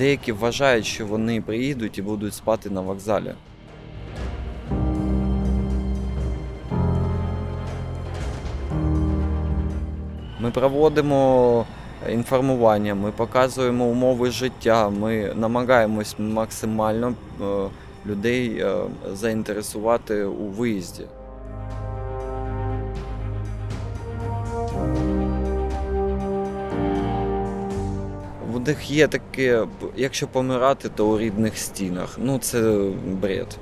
Деякі вважають, що вони приїдуть і будуть спати на вокзалі. Ми проводимо інформування, ми показуємо умови життя, ми намагаємось максимально е, людей е, заінтересувати у виїзді. В них є таке, якщо помирати, то у рідних стінах. Ну це бред.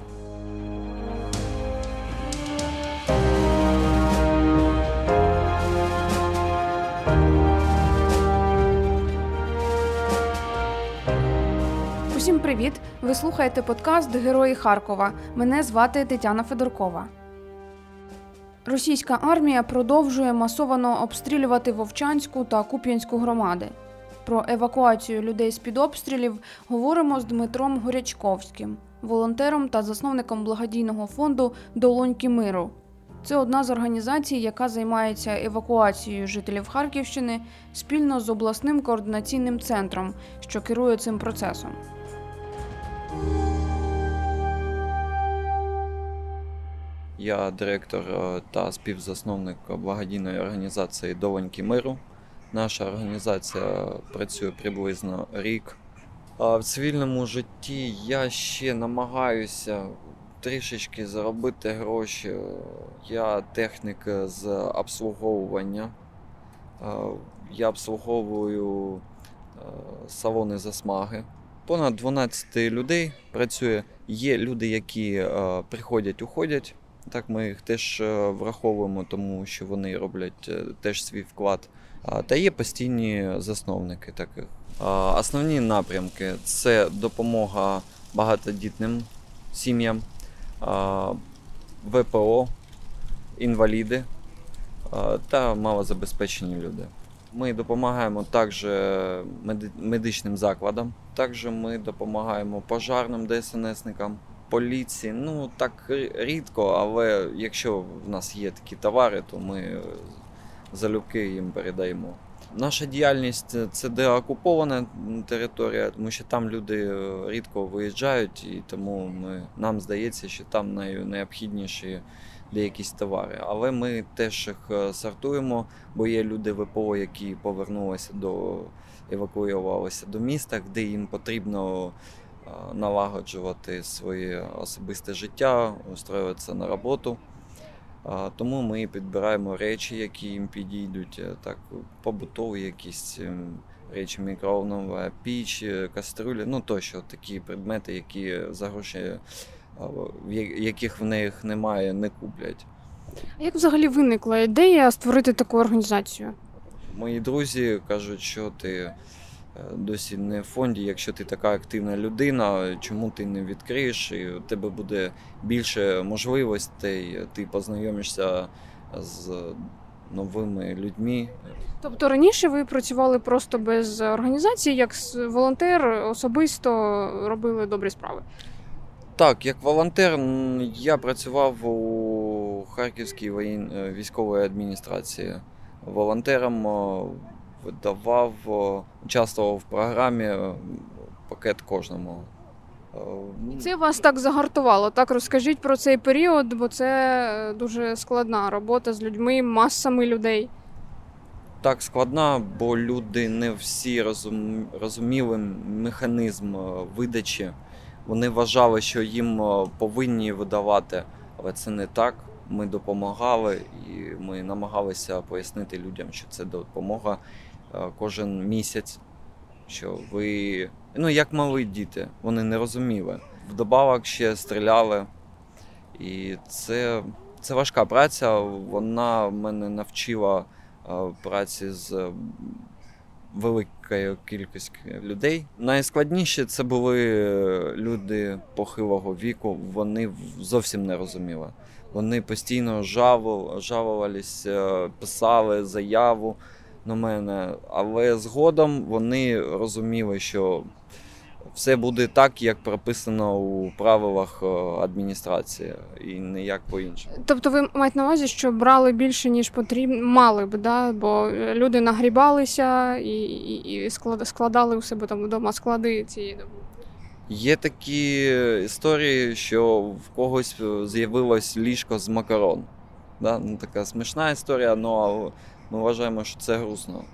Усім привіт! Ви слухаєте подкаст Герої Харкова. Мене звати Тетяна Федоркова. Російська армія продовжує масовано обстрілювати Вовчанську та Куп'янську громади. Про евакуацію людей з під обстрілів говоримо з Дмитром Горячковським, волонтером та засновником благодійного фонду Долоньки миру. Це одна з організацій, яка займається евакуацією жителів Харківщини спільно з обласним координаційним центром, що керує цим процесом. Я директор е, та співзасновник благодійної організації Долоньки миру. Наша організація працює приблизно рік. А в цивільному житті я ще намагаюся трішечки заробити гроші. Я технік з обслуговування. Я обслуговую е, салони засмаги. Понад 12 людей працює. Є люди, які е, приходять, уходять. Так, ми їх теж е, враховуємо, тому що вони роблять теж свій вклад. Та є постійні засновники таких. Основні напрямки це допомога багатодітним сім'ям, ВПО, інваліди та малозабезпечені люди. Ми допомагаємо також медичним закладам, також ми допомагаємо пожарним ДСНСникам, поліції. Ну так рідко, але якщо в нас є такі товари, то ми залюбки їм передаємо. Наша діяльність це деокупована територія, тому що там люди рідко виїжджають, і тому ми, нам здається, що там найнеобхідніші деякісь товари. Але ми теж їх е, сортуємо, бо є люди ВПО, які повернулися до евакуювалися до міста, де їм потрібно е, налагоджувати своє особисте життя, устроюватися на роботу. Тому ми підбираємо речі, які їм підійдуть, е, так, побутові якісь ем, речі, мікроволнова піч, е, каструлі, ну тощо такі предмети, які за гроші, яких в них немає, не куплять. А як взагалі виникла ідея створити таку організацію? Мої друзі кажуть, що ти Е, досі не в фонді. Якщо ти така активна людина, чому ти не відкриєш? І у тебе буде більше можливостей, ти познайомишся з новими людьми. Тобто раніше ви працювали просто без організації, як волонтер особисто робили добрі справи? Так, як волонтер, я працював у Харківській е, військовій адміністрації волонтером видавав, участвував в програмі е, пакет кожному. Е, І це вас так загартувало. Так розкажіть про цей період, бо це дуже складна робота з людьми, масами людей. Так, складна, бо люди не всі розуміли механізм е, видачі. Вони вважали, що їм повинні видавати, але це не так. Ми допомагали і ми намагалися пояснити людям, що це допомога Е, кожен місяць, що ви, ну як мали діти, вони не розуміли. Вдобавок ще стріляли. І це це важка праця. Вона мене навчила е, праці з великою кількістю людей. Найскладніше це були люди похилого віку, вони зовсім не розуміли. Вони постійно жалувалися, писали заяву на мене. Але згодом вони розуміли, що все буде так, як прописано у правилах е, адміністрації, і ніяк по-іншому. Тобто ви маєте на увазі, що брали більше, ніж потрібно, мали б, да? бо люди нагрібалися і, і, і складали у себе там вдома склади цієї доби. Є такі історії, що в когось е, з'явилось ліжко з макарон. Да? Ну, така смішна історія, але ми вважаємо, що це грустно.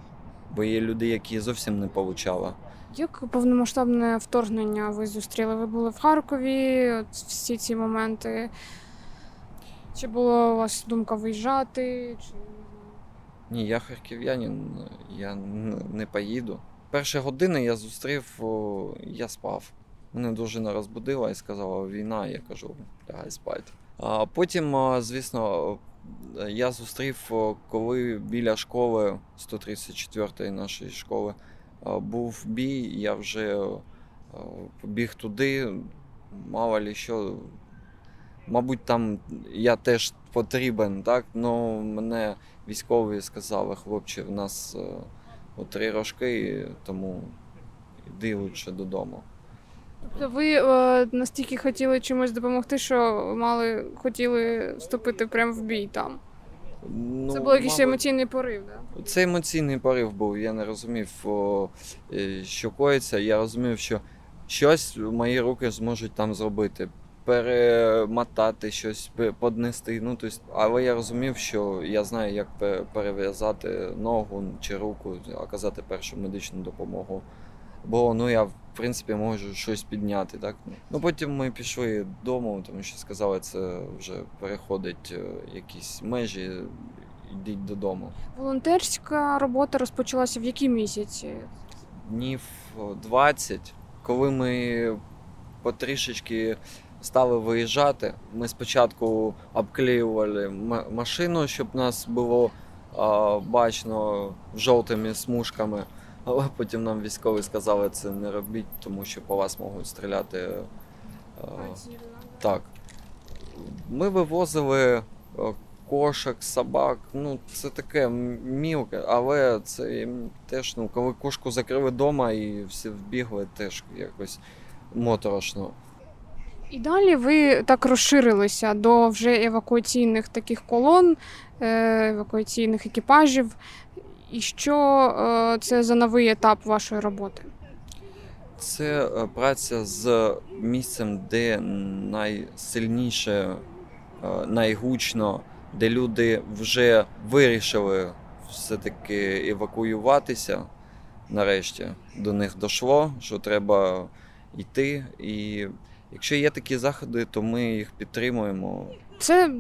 Бо є люди, які зовсім не получали. Як повномасштабне вторгнення ви зустріли? Ви були в Харкові, от всі ці моменти. Чи була у вас думка виїжджати? Чи... Ні, я харків'янин, я не поїду. Перші години я зустрів, я спав. Мене дружина розбудила і сказала, війна, я кажу, лягай спати. А потім, звісно, я зустрів, коли біля школи 134-ї нашої школи був бій, я вже о, побіг туди, мало ли що. Мабуть, там я теж потрібен, так? Ну, мене військові сказали, хлопче, в нас е, три рожки, тому йди лучше додому. Тобто ви е, настільки хотіли чимось допомогти, що мали хотіли вступити прямо в бій там. Ну, Це був якийсь мабуть, емоційний порив, да? Це емоційний порив був. Я не розумів, о, е, що коїться. Я розумів, що щось мої руки зможуть там зробити. Перемотати щось, поднести. Ну, тобто, але я розумів, що я знаю, як перев'язати ногу чи руку, оказати першу медичну допомогу. Бо ну я в принципі можу щось підняти. Так? Ну потім ми пішли додому, тому що сказали, це вже переходить якісь межі, йдіть додому. Волонтерська робота розпочалася в якій місяці? днів 20, коли ми потрішечки стали виїжджати, ми спочатку обклеювали машину, щоб нас було а, бачно жовтими смужками. Але потім нам військові сказали це не робіть, тому що по вас можуть стріляти. так. Ми вивозили е, кошок, собак. Ну, це таке мілке, але це теж, ну, коли кошку закрили вдома і всі вбігли, теж якось моторошно. І далі ви так розширилися до вже евакуаційних таких колон, е, евакуаційних екіпажів. І що е, це за новий етап вашої роботи? Це е, праця з місцем, де найсильніше, е, найгучно, де люди вже вирішили все-таки евакуюватися. Нарешті до них дійшло, що треба йти. І якщо є такі заходи, то ми їх підтримуємо. Це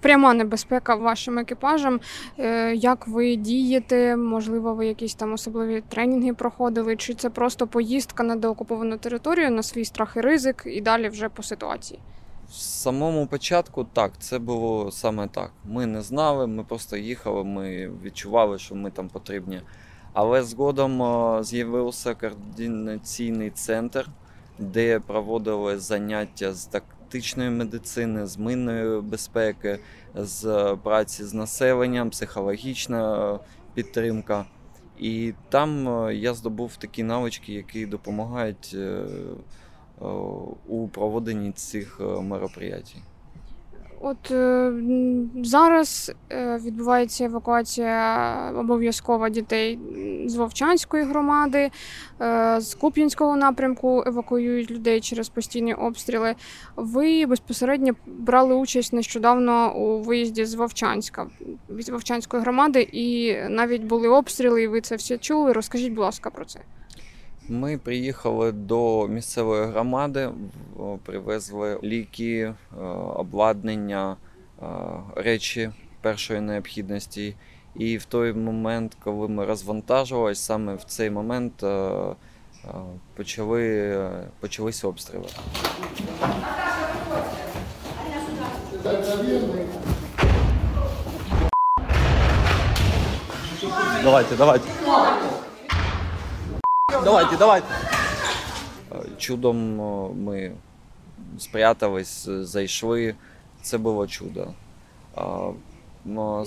пряма небезпека вашим екіпажам. Е, Як ви дієте? Можливо, ви якісь там особливі тренінги проходили, чи це просто поїздка на деокуповану територію на свій страх і ризик, і далі вже по ситуації? В самому початку так, це було саме так. Ми не знали, ми просто їхали, ми відчували, що ми там потрібні. Але згодом е, з'явився координаційний центр, де проводили заняття з тактичної медицини, з минної безпеки, з е, праці з населенням, психологічна е, підтримка. І там е, я здобув такі навички, які допомагають у проведенні цих мероприятій. От зараз відбувається евакуація обов'язкова дітей з Вовчанської громади, е, з Куп'янського напрямку евакуюють людей через постійні обстріли. Ви безпосередньо брали участь нещодавно у виїзді з Вовчанська, з Вовчанської громади, і навіть були обстріли, і ви це все чули. Розкажіть, будь ласка, про це. Ми приїхали до місцевої громади, привезли ліки, е, обладнання, е, речі першої необхідності. І в той момент, коли ми розвантажувалися, саме в цей момент е, е, почали, почалися обстріли. Давайте, давайте. Давайте, давайте. Чудом е, ми спрятались, зайшли. Це було чудо.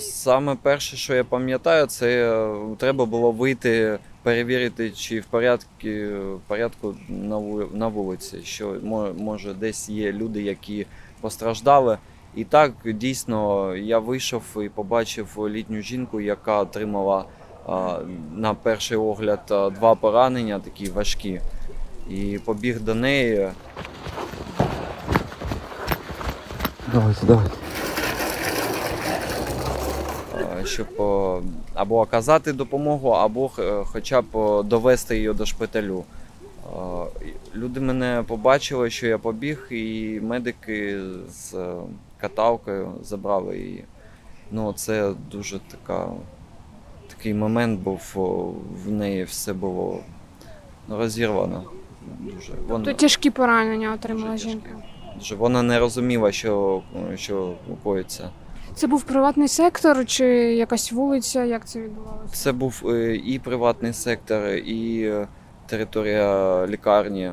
Саме перше, що я пам'ятаю, це е, треба було вийти перевірити, чи в порядку, в порядку на, вулиці, що мо- може десь є люди, які постраждали. І так дійсно я вийшов і побачив літню жінку, яка отримала на перший огляд два поранення, такі важкі. І побіг до неї. Давайте, давайте. Щоб е, або оказати допомогу, або е, хоча б е, довести її до шпиталю. Люди мене побачили, що я побіг, і медики з каталкою забрали її. Ну, це дуже така, такий момент був, в неї все було розірвано. Дуже. Вона, То тяжкі поранення отримала Дуже жінка. дуже. Вона не розуміла, що, що коїться. Це був приватний сектор чи якась вулиця? Як це відбувалося? Це був е, і приватний сектор, і е, територія лікарні.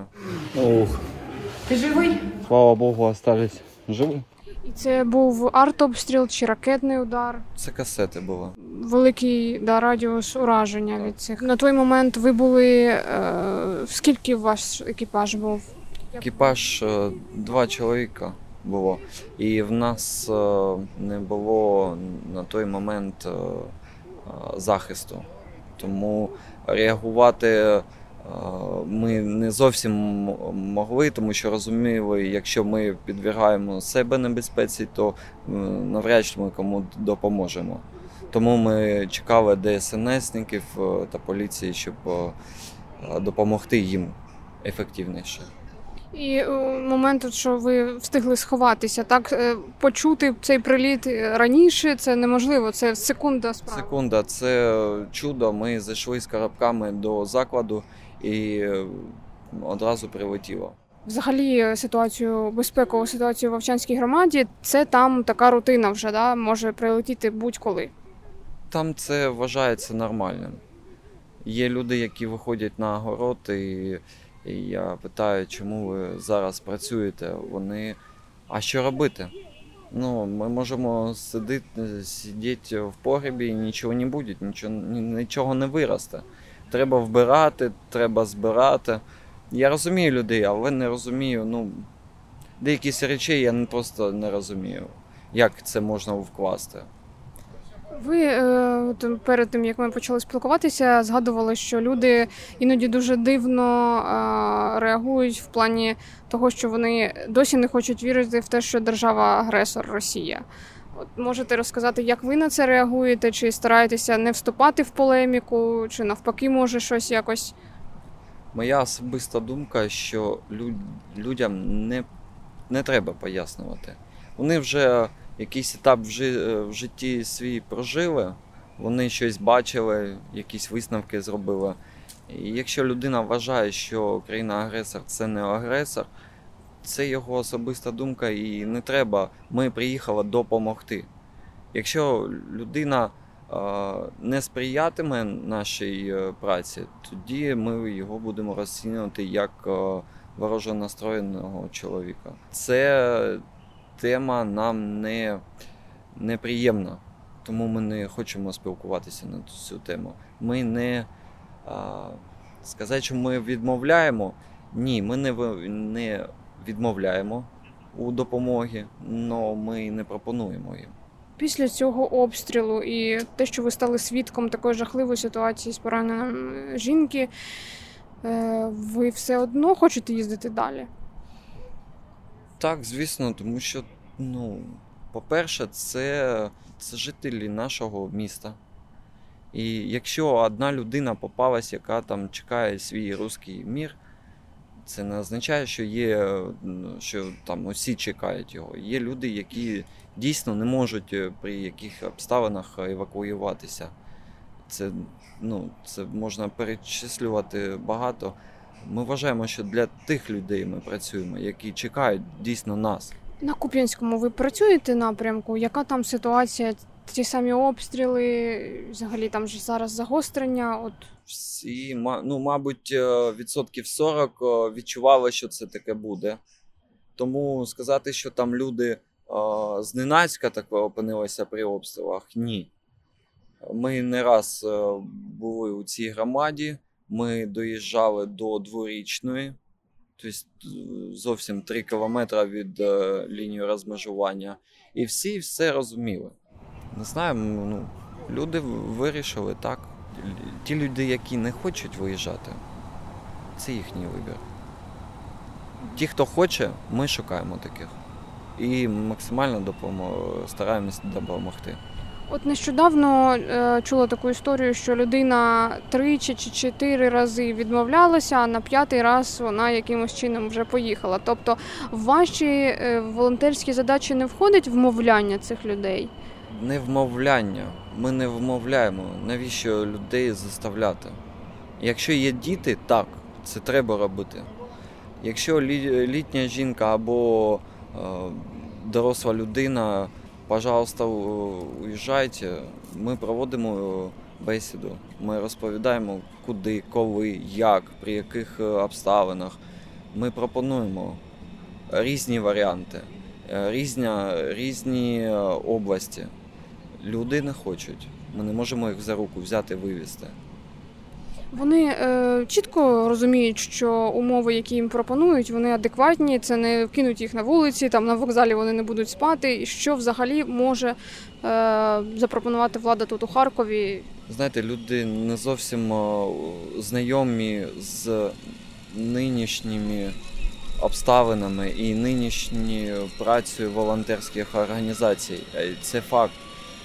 Ух, Ти живий? слава богу, остались живы. І це був артобстріл чи ракетний удар? Це касети були. Великий да, радіус ураження від цих. На той момент ви були. Е, скільки ваш екіпаж був? Екіпаж е, два чоловіка було. І в нас е, не було на той момент е, е, захисту. Тому реагувати ми не зовсім могли, тому що розуміли, якщо ми підвігаємо себе небезпеці, то навряд чи ми кому допоможемо. Тому ми чекали ДСНСників та поліції, щоб допомогти їм ефективніше. І е, момент, що ви встигли сховатися, так е, почути цей приліт раніше це неможливо. Це секунда справи. Секунда, це чудо. Ми зайшли з коробками до закладу і е, одразу прилетіло. Взагалі, е, ситуацію безпекову ситуацію в Овчанській громаді це там така рутина вже да може прилетіти будь-коли. Там це вважається нормальним. Є люди, які виходять на город, і, і я питаю, чому ви зараз працюєте. Вони. А що робити? Ну, ми можемо сидіти, сидіти в погребі і нічого не буде, нічого, нічого не виросте. Треба вбирати, треба збирати. Я розумію людей, але не розумію. Ну, деякі речей я просто не розумію, як це можна вкласти. Ви е, перед тим як ми почали спілкуватися, згадували, що люди іноді дуже дивно е, реагують в плані того, що вони досі не хочуть вірити в те, що держава агресор Росія. От можете розказати, як ви на це реагуєте, чи стараєтеся не вступати в полеміку, чи навпаки, може щось якось. Моя особиста думка, що людям не, не треба пояснювати. Вони вже якийсь етап в, жи- в житті свій прожили, вони щось бачили, якісь висновки зробили. І якщо людина вважає, що країна-агресор це не агресор, це його особиста думка, і не треба. Ми приїхали допомогти. Якщо людина е, не сприятиме нашій е, праці, тоді ми його будемо розцінювати як е, вороже настроєного чоловіка. Це тема нам не, неприємна, тому ми не хочемо спілкуватися на цю тему. Ми не а, сказати, що ми відмовляємо. Ні, ми не, не відмовляємо у допомогі, але ми не пропонуємо їм. Після цього обстрілу і те, що ви стали свідком такої жахливої ситуації з пораненням жінки, е, ви все одно хочете їздити далі? Так, звісно, тому що, ну, по-перше, це, це жителі нашого міста. І якщо одна людина попалась, яка там чекає свій руський мір, це не означає, що є, що там усі чекають його. Є люди, які дійсно не можуть е, при яких обставинах евакуюватися. Це, ну, це можна перечислювати багато. Ми вважаємо, що для тих людей ми працюємо, які чекають дійсно нас. На Куп'янському ви працюєте напрямку? Яка там ситуація? Ті самі обстріли, взагалі там ж зараз загострення. От Всі, ну, мабуть, е, відсотків 40 е, відчували, що це таке буде. Тому сказати, що там люди е, зненацька так опинилися при обстрілах, ні. Ми не раз були у цій громаді. Ми доїжджали до дворічної, тобто е, зовсім 3 кілометри від е, лінії розмежування. І всі все розуміли. Не знаю, ну, люди вирішили так. Ті люди, які не хочуть виїжджати, це їхній вибір. Ті, хто хоче, ми шукаємо таких. І максимально допомо- стараємось допомогти. От нещодавно е, чула таку історію, що людина тричі чи чотири рази відмовлялася, а на п'ятий раз вона якимось чином вже поїхала. Тобто, в ваші е, волонтерські задачі не входить вмовляння цих людей. Не вмовляння. Ми не вмовляємо. Навіщо людей заставляти? Якщо є діти, так, це треба робити. Якщо літня жінка або е, доросла людина, пожалуйста, уїжджайте. Ми проводимо е, бесіду. Ми розповідаємо, куди, коли, як, при яких е, обставинах. Ми пропонуємо різні варіанти, різня, різні області. Люди не хочуть. Ми не можемо їх за руку взяти і вивезти. Вони е, чітко розуміють, що умови, які їм пропонують, вони адекватні. Це не кинуть їх на вулиці, там на вокзалі вони не будуть спати. І що взагалі може е, запропонувати влада тут у Харкові? Знаєте, люди не зовсім е, знайомі з нинішніми обставинами і нинішньою працею волонтерських організацій. Е, Це факт.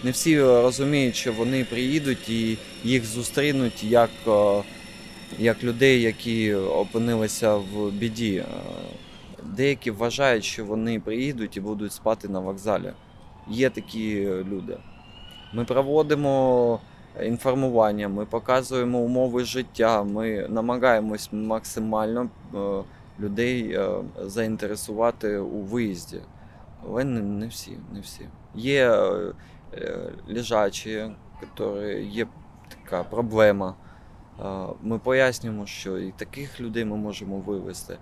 Не всі розуміють, що вони приїдуть і їх зустрінуть як, е, як людей, які опинилися в біді. Е, Деякі вважають, що вони приїдуть і будуть спати на вокзалі. Є такі люди. Ми проводимо інформування, ми показуємо умови життя, ми намагаємось максимально е, людей е, заінтересувати у виїзді. Але не всі, не всі. Є е, лежачі, які є така проблема. Е, Ми пояснюємо, що і таких людей ми можемо вивезти.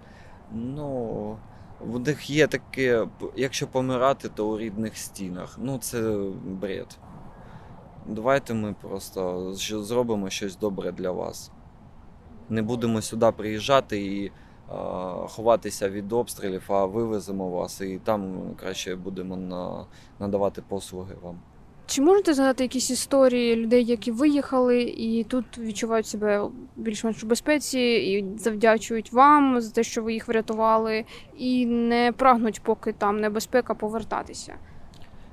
Ну, в них є таке, якщо помирати, то у рідних стінах. Ну, це бред. Давайте ми просто зробимо щось добре для вас. Не будемо сюди приїжджати і е, ховатися від обстрілів, а вивеземо вас і там краще будемо на, надавати послуги вам. Чи можете згадати якісь історії людей, які виїхали і тут відчувають себе більш-менш у безпеці і завдячують вам за те, що ви їх врятували, і не прагнуть, поки там небезпека повертатися?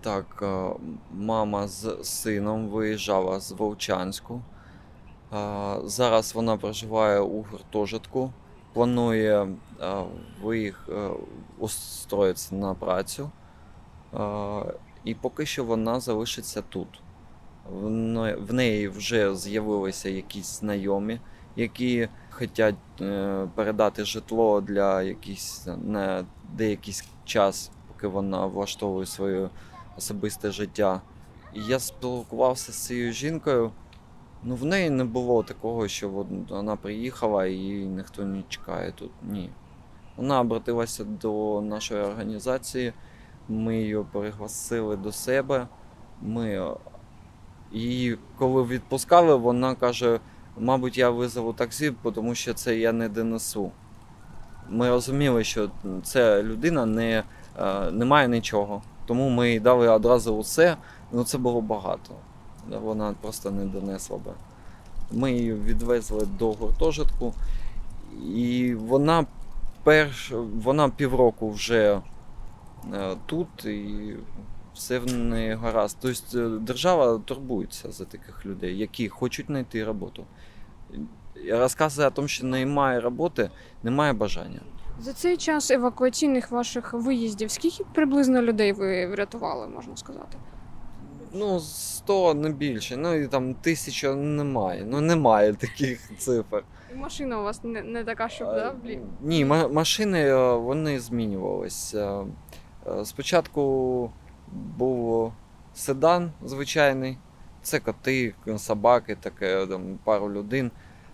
Так, е, мама з сином виїжджала з Вовчанську. Е, Зараз вона проживає у гуртожитку. Планує е, виїх... устроїтися на працю. І поки що вона залишиться тут. В неї вже з'явилися якісь знайомі, які хочуть е, передати житло для якийсь на деякий час, поки вона влаштовує свою особисте життя. І я спілкувався з цією жінкою. Ну, в неї не було такого, що вона приїхала і її ніхто не чекає тут. Ні. Вона обратилася до нашої організації, ми її пригласили до себе. Ми її, коли відпускали, вона каже: мабуть, я визову таксі, тому що це я не донесу. Ми розуміли, що ця людина не, е, не має нічого. Тому ми їй дали одразу усе, ну це було багато. Вона просто не донесла би. Ми її відвезли до гуртожитку, і вона перш, вона півроку вже тут, і все в неї гаразд. Тобто е, держава турбується за таких людей, які хочуть знайти роботу. І Розказує о тому, що немає роботи, немає бажання. За цей час евакуаційних ваших виїздів скільки приблизно людей ви врятували, можна сказати? Ну, 100 не більше, ну і там тисяча немає. Ну немає таких цифр. І машина у вас не, не така, щоб А, да, блін. Ні, ма- машини е, вони змінювалися. Е, Спочатку був седан звичайний, це коти, собаки, таке там, пару людей.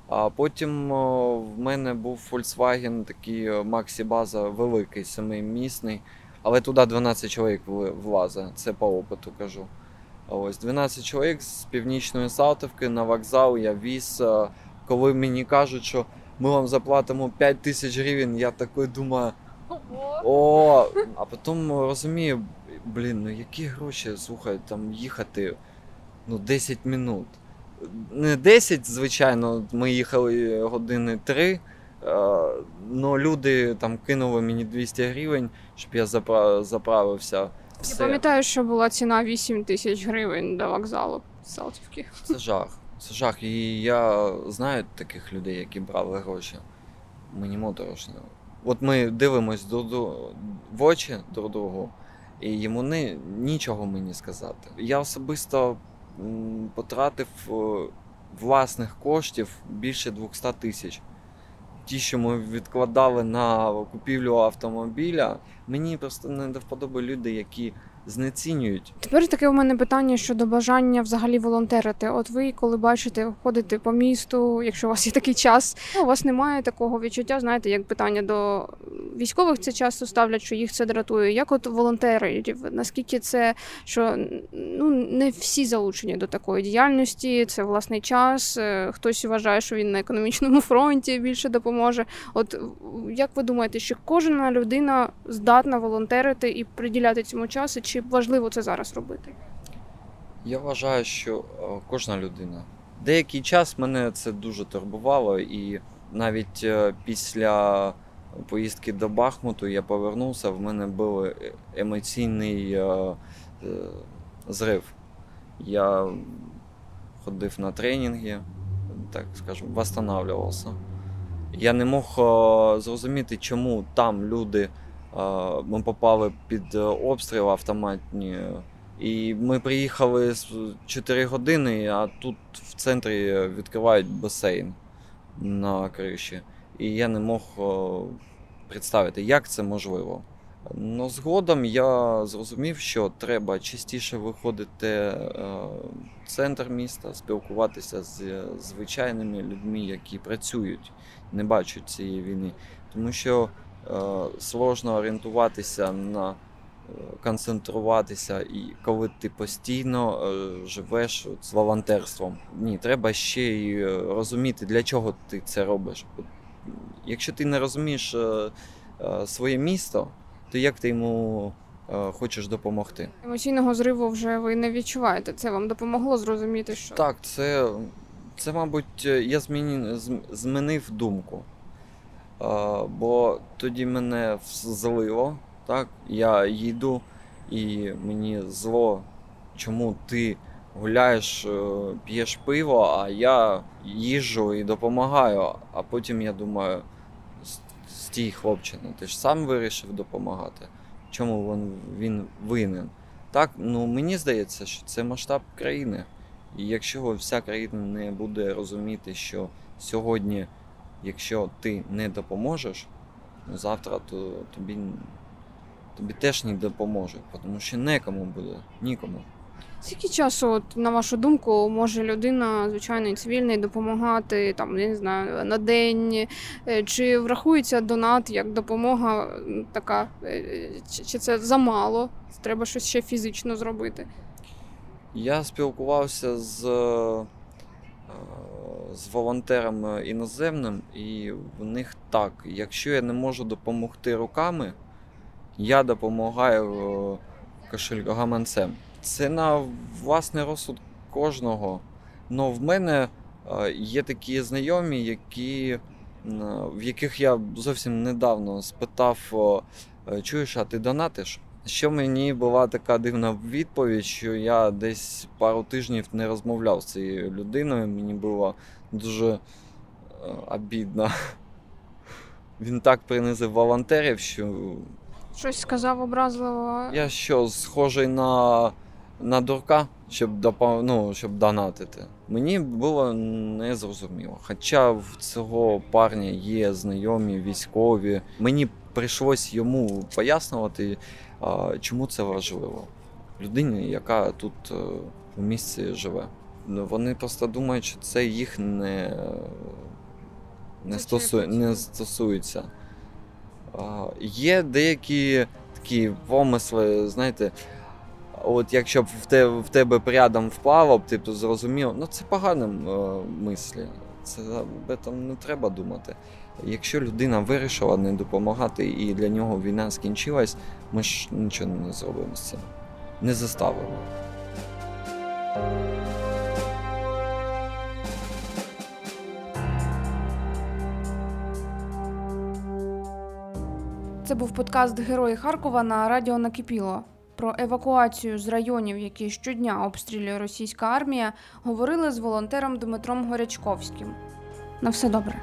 А потім в мене був Volkswagen, такий е, Maxi База великий, семимісний, але туди 12 чоловік влазить, це по опиту кажу. Ось 12 чоловік з північної Салтівки на вокзал я віз. е, Коли мені кажуть, що ми вам заплатимо 5 тисяч гривень, я такий думаю. О, а потім розумію, блін, ну які гроші, слухай, там їхати ну, 10 минут. Не 10, звичайно, ми їхали години 3. Ну, люди там кинули мені 200 гривень, щоб я запра- заправився. Я Все. пам'ятаю, що була ціна 8 тисяч гривень до вокзалу Салтівки. Це жах. Це жах. І я знаю таких людей, які брали гроші. Мені моторошно. От ми дивимось до в очі друг другу, і йому не, нічого мені сказати. Я особисто потратив е, власних коштів більше 200 тисяч. Ті, що ми відкладали на купівлю автомобіля, мені просто не до вподоби люди, які знецінюють Тепер таке у мене питання щодо бажання взагалі волонтерити. От ви, коли бачите, ходите по місту, якщо у вас є такий час, ну, у вас немає такого відчуття, знаєте, як питання до військових це часто ставлять, що їх це дратує. Як от волонтерів, наскільки це що ну не всі залучені до такої діяльності, це власний час. е, Хтось вважає, що він на економічному фронті більше допоможе. От як ви думаєте, що кожна людина здатна волонтерити і приділяти цьому часу, чи важливо це зараз робити? Я вважаю, що е, кожна людина. Деякий час мене це дуже турбувало, і навіть е, після поїздки до Бахмуту я повернувся, в мене був е- емоційний зрив. Я ходив на тренінги, так скажемо, восстанавливався. Я не мог зрозуміти, чому там люди ми попали під е, обстріл автоматні. І ми приїхали з 4 години, а тут в центрі відкривають басейн на криші. І я не мог представити, як це можливо. Ну, згодом я зрозумів, що треба частіше виходити е, в центр міста, спілкуватися з звичайними людьми, які працюють, не бачать цієї війни. Тому що е, сложно орієнтуватися на е, концентруватися, і коли ти постійно е, живеш з волонтерством. Ні, треба ще й е, розуміти, для чого ти це робиш. Якщо ти не розумієш е, е, своє місто, то як ти йому е, хочеш допомогти? Емоційного зриву вже ви не відчуваєте. Це вам допомогло зрозуміти, що Так, це, це мабуть, е, я зміні, зм- змінив думку. А, бо тоді мене злило, так? Я їду і мені зло, чому ти гуляєш, е, п'єш пиво, а я їжджу і допомагаю. А потім я думаю, стій, хлопче, ну ти ж сам вирішив допомагати. Чому він, він винен? Так, ну мені здається, що це масштаб країни. І якщо вся країна не буде розуміти, що сьогодні, якщо ти не допоможеш, завтра то тобі, тобі теж не допоможе, тому що некому буде, нікому. скільки часу, от, на вашу думку, може людина, звичайний цивільний, допомагати там, я не знаю, на день? Е, Чи врахується донат як допомога така, е, чи, чи це замало? Треба щось ще фізично зробити? Я спілкувався з, е, з волонтером іноземним, і в них так. Якщо я не можу допомогти руками, я допомагаю е, кошель. Це на власний розсуд кожного. Но в мене е, є такі знайомі, які, в яких я зовсім недавно спитав: е, чуєш, а ти донатиш? Що мені була така дивна відповідь, що я десь пару тижнів не розмовляв з цією людиною. Мені було дуже е, обідно. Він так принизив волонтерів, що Щось сказав образливо. я що, схожий на, на дурка, щоб, допо... ну, щоб донатити. Мені було незрозуміло. Хоча в цього парня є знайомі військові. Мені прийшлось йому пояснювати, чому це важливо. Людині, яка тут е, в місті живе. Ну, Вони просто думають, що це їх не, не, стосує, не стосується. А, Є деякі такі помисли, знаєте, От якщо б в тебе, в тебе рядом впало, б ти б зрозумів, ну це погане мислі. Це об этом не треба думати. Якщо людина вирішила не допомагати і для нього війна скінчилась, ми ж нічого не зробимо з цим. Не заставимо. Це був подкаст Герої Харкова на радіо Накипіло. Про евакуацію з районів, які щодня обстрілює російська армія, говорили з волонтером Дмитром Горячковським. На все добре.